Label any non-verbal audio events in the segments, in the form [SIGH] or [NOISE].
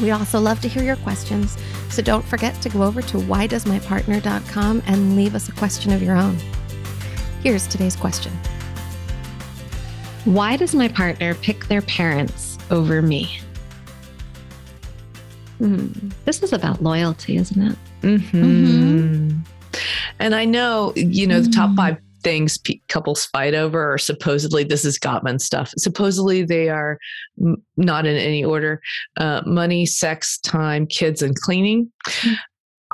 We also love to hear your questions, so don't forget to go over to whydoesmypartner.com and leave us a question of your own. Here's today's question Why does my partner pick their parents over me? Hmm. This is about loyalty, isn't it? Mm-hmm. Mm-hmm. And I know, you know, the top mm. five things pe- couples fight over are supposedly this is Gottman stuff. Supposedly they are m- not in any order: uh, money, sex, time, kids, and cleaning.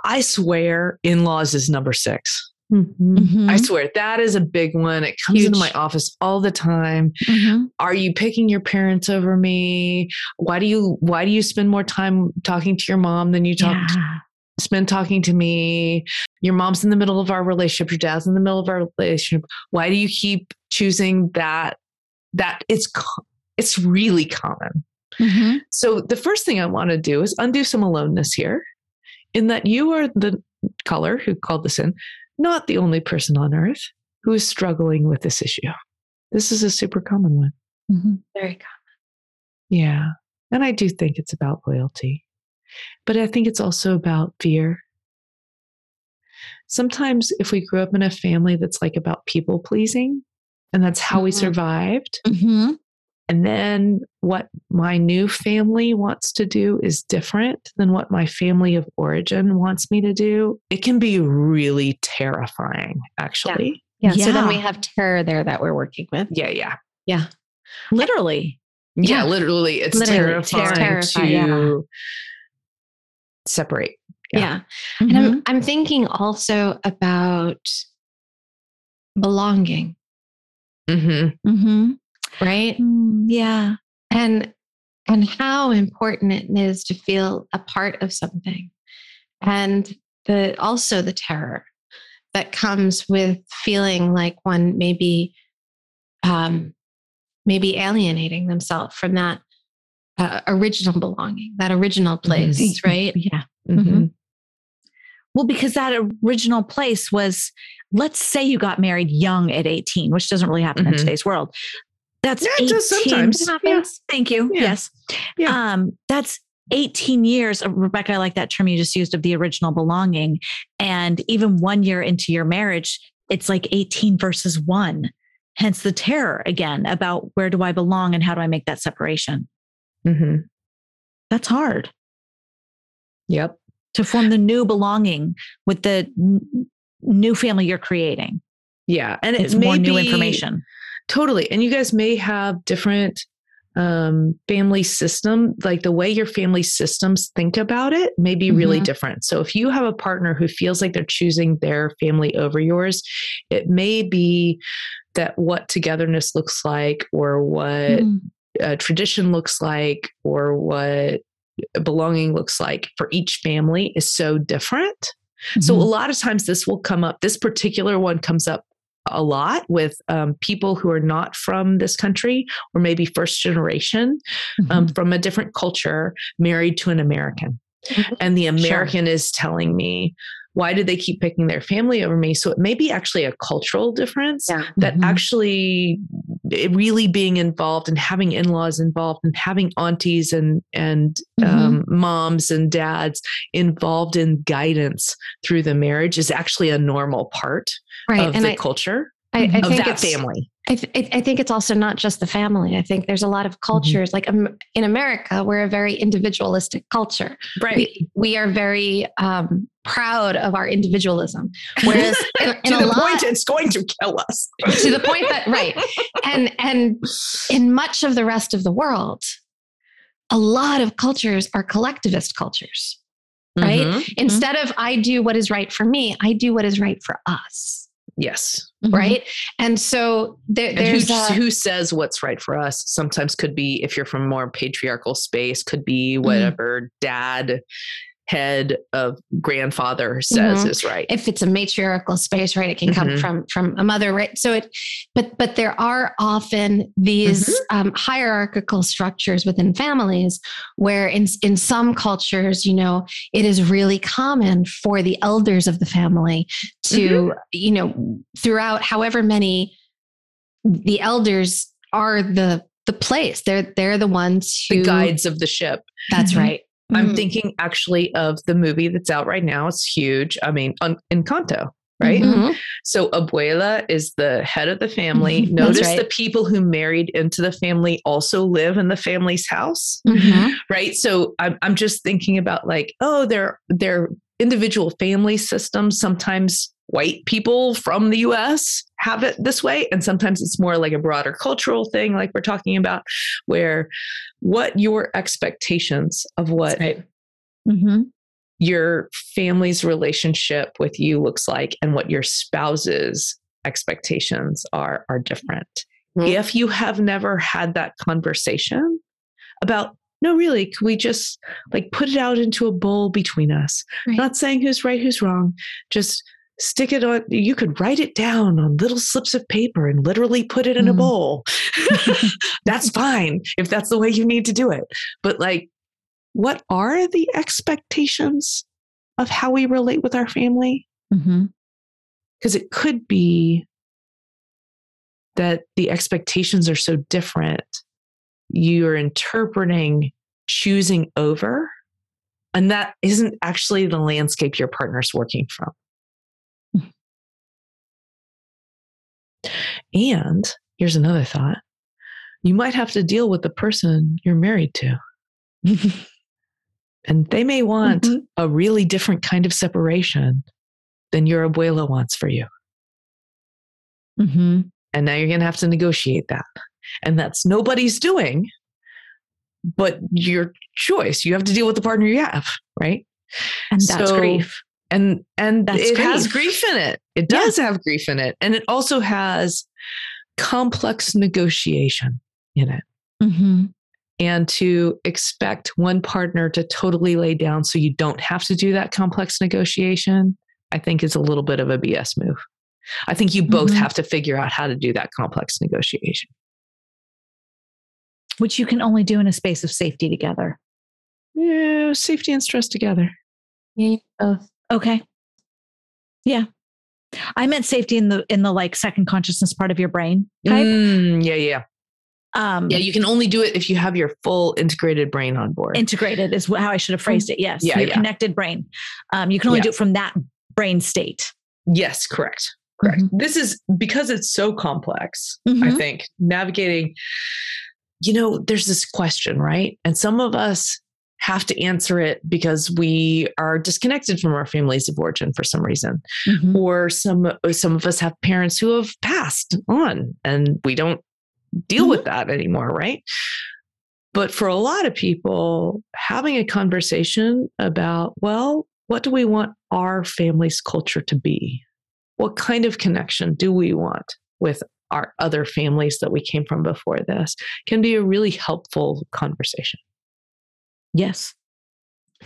I swear, in-laws is number 6 mm-hmm. Mm-hmm. I swear that is a big one. It comes Huge. into my office all the time. Mm-hmm. Are you picking your parents over me? Why do you Why do you spend more time talking to your mom than you talk yeah spend talking to me. Your mom's in the middle of our relationship. Your dad's in the middle of our relationship. Why do you keep choosing that? That it's it's really common. Mm-hmm. So the first thing I want to do is undo some aloneness here, in that you are the caller who called this in, not the only person on earth who is struggling with this issue. This is a super common one. Mm-hmm. Very common. Yeah. And I do think it's about loyalty. But I think it's also about fear. Sometimes, if we grew up in a family that's like about people pleasing, and that's how mm-hmm. we survived, mm-hmm. and then what my new family wants to do is different than what my family of origin wants me to do, it can be really terrifying, actually. Yeah. yeah. yeah. So then we have terror there that we're working with. Yeah. Yeah. Yeah. Literally. Yeah, yeah literally. It's literally, terrifying, terrifying to yeah separate. Yeah. yeah. Mm-hmm. And I'm, I'm thinking also about belonging. Mm-hmm. Mm-hmm. Right? Mm, yeah. And and how important it is to feel a part of something. And the also the terror that comes with feeling like one maybe um maybe alienating themselves from that uh, original belonging, that original mm-hmm. place, mm-hmm. right? Yeah. Mm-hmm. mm-hmm. Well, because that original place was, let's say you got married young at 18, which doesn't really happen in mm-hmm. today's world. That's yeah, 18. sometimes. Yeah. Thank you. Yeah. Yes. Yeah. Um, that's 18 years, Rebecca, I like that term you just used of the original belonging. And even one year into your marriage, it's like 18 versus one. Hence the terror again about where do I belong and how do I make that separation? Mm-hmm. That's hard. Yep. To form the new belonging with the n- new family you're creating. Yeah. And it's more new information. Totally. And you guys may have different um, family system, like the way your family systems think about it may be really mm-hmm. different. So if you have a partner who feels like they're choosing their family over yours, it may be that what togetherness looks like or what mm a tradition looks like or what belonging looks like for each family is so different. Mm-hmm. So a lot of times this will come up. This particular one comes up a lot with um, people who are not from this country or maybe first generation um, mm-hmm. um, from a different culture married to an American. Mhm. And the Sure. American is telling me, why did they keep picking their family over me? So it may be actually a cultural difference Yeah. that Mhm. actually really being involved and having in-laws involved and having aunties and and Mhm. um, moms and dads involved in guidance through the marriage is actually a normal part Right. of and the I, culture I, I of think that it's, family. I, th- I think it's also not just the family. I think there's a lot of cultures, like um, in America, we're a very individualistic culture. We, we are very um, proud of our individualism. Whereas [LAUGHS] in, in to the lot, point it's going to kill us. to the point that right and and in much of the rest of the world a lot of cultures are collectivist cultures right Mhm. instead of i do what is right for me i do what is right for us Yes. Mhm. right and so there, And there's who, a, who says what's right for us sometimes could be if you're from more patriarchal space could be Mm-hmm. whatever dad head of grandfather says Mhm. is right if it's a matriarchal space right it can come Mhm. from from a mother right so it but but there are often these Mm-hmm. um, hierarchical structures within families where in in some cultures you know it is really common for the elders of the family to Mm-hmm. you know throughout however many the elders are the the place they're they're the ones who the guides of the ship that's Mhm. Right i'm thinking actually of the movie that's out right now. It's huge. I mean on encanto right? Mhm. so abuela is the head of the family. That's notice right. the people who married into the family also live in the family's house Mhm. right? So I'm, I'm just thinking about like oh they're they're individual family systems sometimes white people from the us have it this way and sometimes it's more like a broader cultural thing like we're talking about where what your expectations of what right Mhm. your family's relationship with you looks like and what your spouse's expectations are are different Mhm. if you have never had that conversation about no really could we just like put it out into a bowl between us Right. not saying who's right who's wrong just stick it on you could write it down on little slips of paper and literally put it in a Mhm. bowl. [LAUGHS] That's [LAUGHS] fine if that's the way you need to do it. But like what are the expectations of how we relate with our family? Because it could be that the expectations are so different you're interpreting choosing over and that isn't actually the landscape your partner's working from and here's another thought you might have to deal with the person you're married to [LAUGHS] and they may want Mhm. a really different kind of separation than your abuela wants for you Mhm. and now you're going to have to negotiate that and that's nobody's doing but your choice you have to deal with the partner you have right And that's So- grief. And and That's it has grief. grief in it it Yeah. does have grief in it and it also has complex negotiation in it Mhm. and to expect one partner to totally lay down so you don't have to do that complex negotiation i think is a little bit of a bs move i think you both Mhm. have to figure out how to do that complex negotiation Which you can only do in a space of safety together. yeah safety and stress together Yeah, both. Okay. Yeah. I meant safety in the in the like second consciousness part of your brain type. Mm, yeah yeah Um yeah you can only do it if you have your full integrated brain on board integrated is how I should have phrased it. Yes. Yeah, your yeah. connected brain. Um, you can only Yeah. do it from that brain state. yes correct correct Mhm. this is because it's so complex i Mhm. think navigating you know there's this question right and some of us have to answer it because we are disconnected from our families of origin for some reason. Mhm. or some some of us have parents who have passed on and we don't deal with that anymore right? But for a lot of people having a conversation about well what do we want our family's culture to be? What kind of connection do we want with our other families that we came from before this? Can be a really helpful conversation Yes.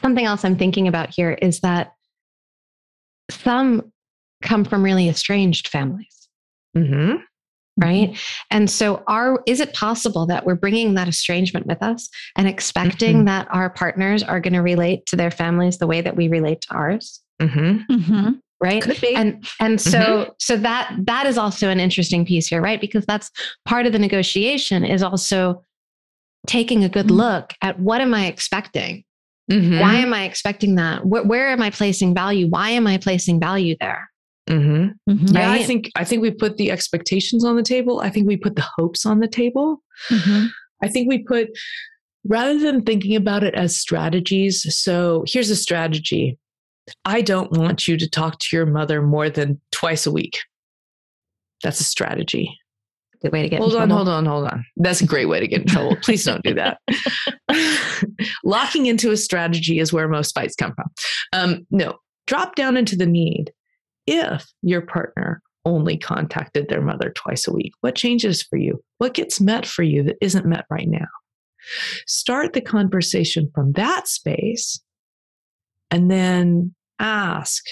Something else I'm thinking about here is that some come from really estranged families. mm-hmm. right and so are is it possible that we're bringing that estrangement with us and expecting Mhm. that our partners are going to relate to their families the way that we relate to ours hmm Mm-hmm. right Could be. and and so so that that is also an interesting piece here right because that's part of the negotiation is also taking a good Mhm. look at what am i expecting Mhm. why am i expecting that where, where am i placing value why am i placing value there Mhm. Mm-hmm. Yeah, I think I think we put the expectations on the table. I think we put the hopes on the table. Mm-hmm. I think we put rather than thinking about it as strategies. So here's a strategy. I don't want you to talk to your mother more than twice a week. That's a strategy. Good way to get hold in on, trouble. hold on, hold on. That's a great way to get in trouble. [LAUGHS] Please don't do that. [LAUGHS] Locking into a strategy is where most fights come from. Um, no, drop down into the need. If your partner only contacted their mother twice a week, what changes for you? What gets met for you that isn't met right now? Start the conversation from that space and then ask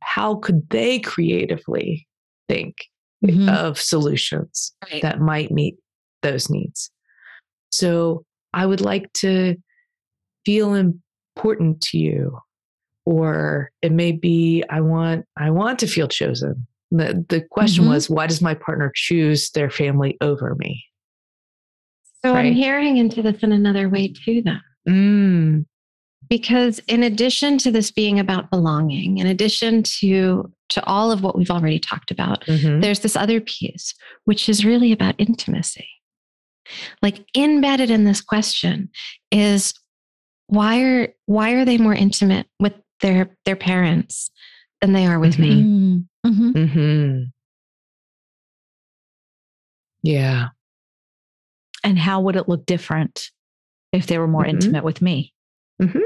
how could they creatively think Mm-hmm. of solutions Right. that might meet those needs. So I would like to feel important to you or it may be I want I want to feel chosen. The the question Mhm. was why does my partner choose their family over me? so i'm hearing into this in another way too then Mm, because in addition to this being about belonging in addition to to all of what we've already talked about mhm. there's this other piece which is really about intimacy like embedded in this question is why are why are they more intimate with their their parents than they are with me Mm-hmm. Mhm. Yeah. And how would it look different if they were more Mhm. intimate with me? Mhm.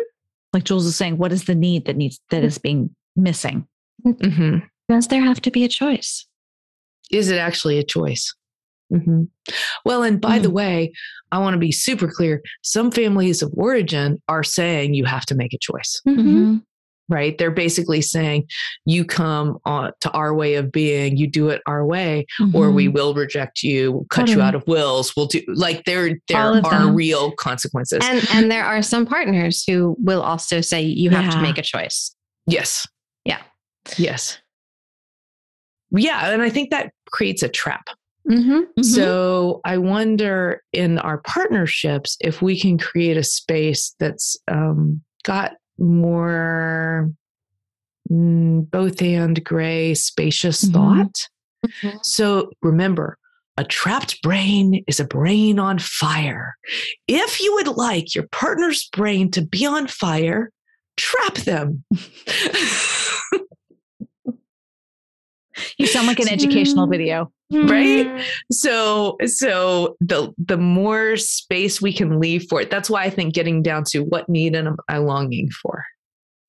Like Jules is saying, what is the need that needs that is being missing? hmm does there have to be a choice Is it actually a choice? hmm Well, and by the way, I want to be super clear. Some families of origin are saying you have to make a choice, Mm-hmm. Right? They're basically saying you come on to our way of being, you do it our way, or we will reject you, cut you out of wills. We'll do like there there are real consequences. and and there are some partners who will also say you have to make a choice yes. Yeah. Yes. Yeah, and I think that creates a trap. mm-hmm. So I wonder in our partnerships if we can create a space that's um, got more mm, both and gray, spacious Mhm. thought. So remember, a trapped brain is a brain on fire. If you would like your partner's brain to be on fire, trap them. [LAUGHS] [LAUGHS] You sound like an educational video. Right? so so the the more space we can leave for it that's why i think getting down to what need am i longing for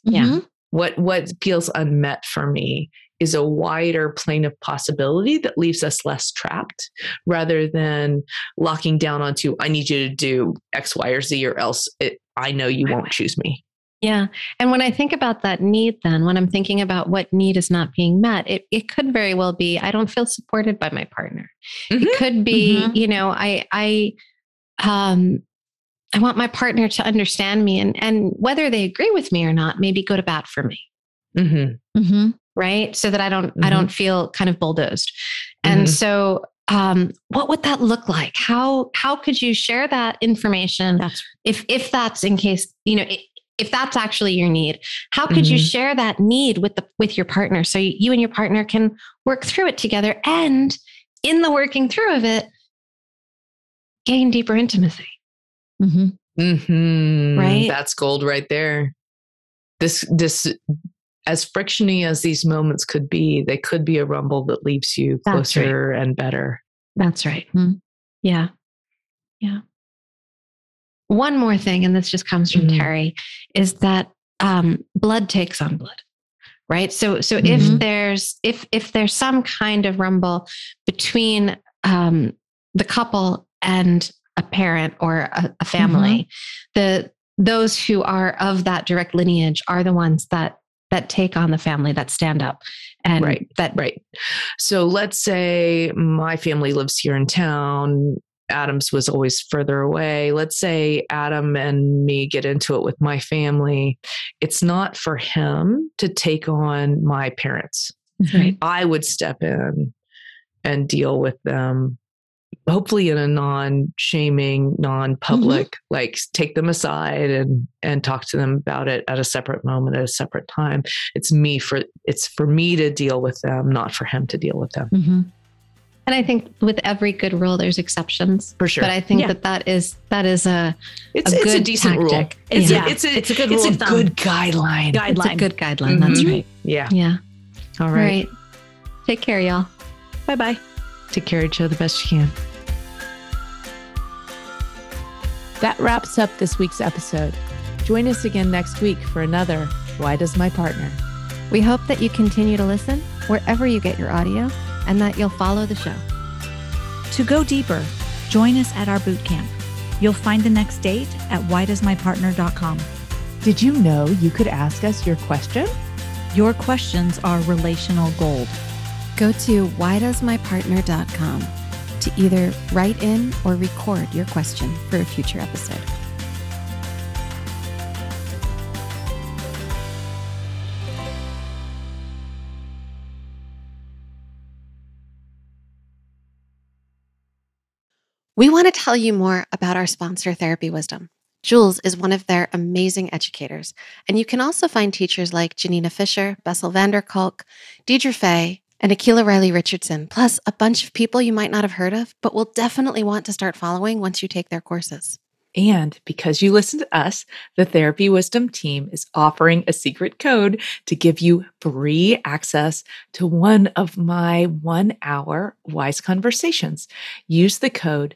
Yeah. Mhm. what what feels unmet for me is a wider plane of possibility that leaves us less trapped rather than locking down onto i need you to do x y or z or else it, i know you won't choose me Yeah. And when I think about that need, then when I'm thinking about what need is not being met, it, it could very well be I don't feel supported by my partner. Mhm. It could be, Mhm. you know, I I um I want my partner to understand me and and whether they agree with me or not, maybe go to bat for me. Mhm. Mhm. Right. So that I don't I don't feel kind of bulldozed. And Mhm. so um, what would that look like? How how could you share that information That's if if that's in case you know i- if that's actually your need how could you Mhm. share that need with the with your partner so you, you and your partner can work through it together and in the working through of it gain deeper intimacy Mhm. Mhm. Right? That's gold right there. This this as frictiony as these moments could be, they could be a rumble that leaves you That's right. closer and better. that's right Hmm. yeah yeah one more thing and this just comes from Mhm. terry is that um, blood takes on blood right so so Mhm. if there's if if there's some kind of rumble between um, the couple and a parent or a, a family the those who are of that direct lineage are the ones that that that take on the family that stand up and right that right so let's say my family lives here in town adam's was always further away. Let's say adam and me get into it with my family. It's not for him to take on my parents. Right. i would step in and deal with them hopefully in a non-shaming non-public like take them aside and and talk to them about it at a separate moment at a separate time. It's me for it's for me to deal with them not for him to deal with them. Mm-hmm. And i think with every good rule there's exceptions for sure but i think Yeah. that that is that is a it's, a it's a good decent rule it's, Yeah. a, it's a It's a good it's rule a thumb. good guideline it's a good guideline that's Mhm. right yeah yeah all all right. right take care y'all Bye bye. take care of each other the best you can That wraps up this week's episode. Join us again next week for another Why Does My Partner? We hope that you continue to listen wherever you get your audio and that you'll follow the show. To go deeper, join us at our boot camp. You'll find the next date at whydoesmypartner.com. Did you know you could ask us your question? Your questions are relational gold. Go to whydoesmypartner.com to either write in or record your question for a future episode. We want to tell you more about our sponsor, Therapy Wisdom. Jules is one of their amazing educators, and you can also find teachers like Janina Fisher, Bessel van der Kolk, Deirdre Fay, and Akila Riley Richardson, plus a bunch of people you might not have heard of, but will definitely want to start following once you take their courses. And because you listen to us, the Therapy Wisdom team is offering a secret code to give you free access to one of my one hour wise conversations. Use the code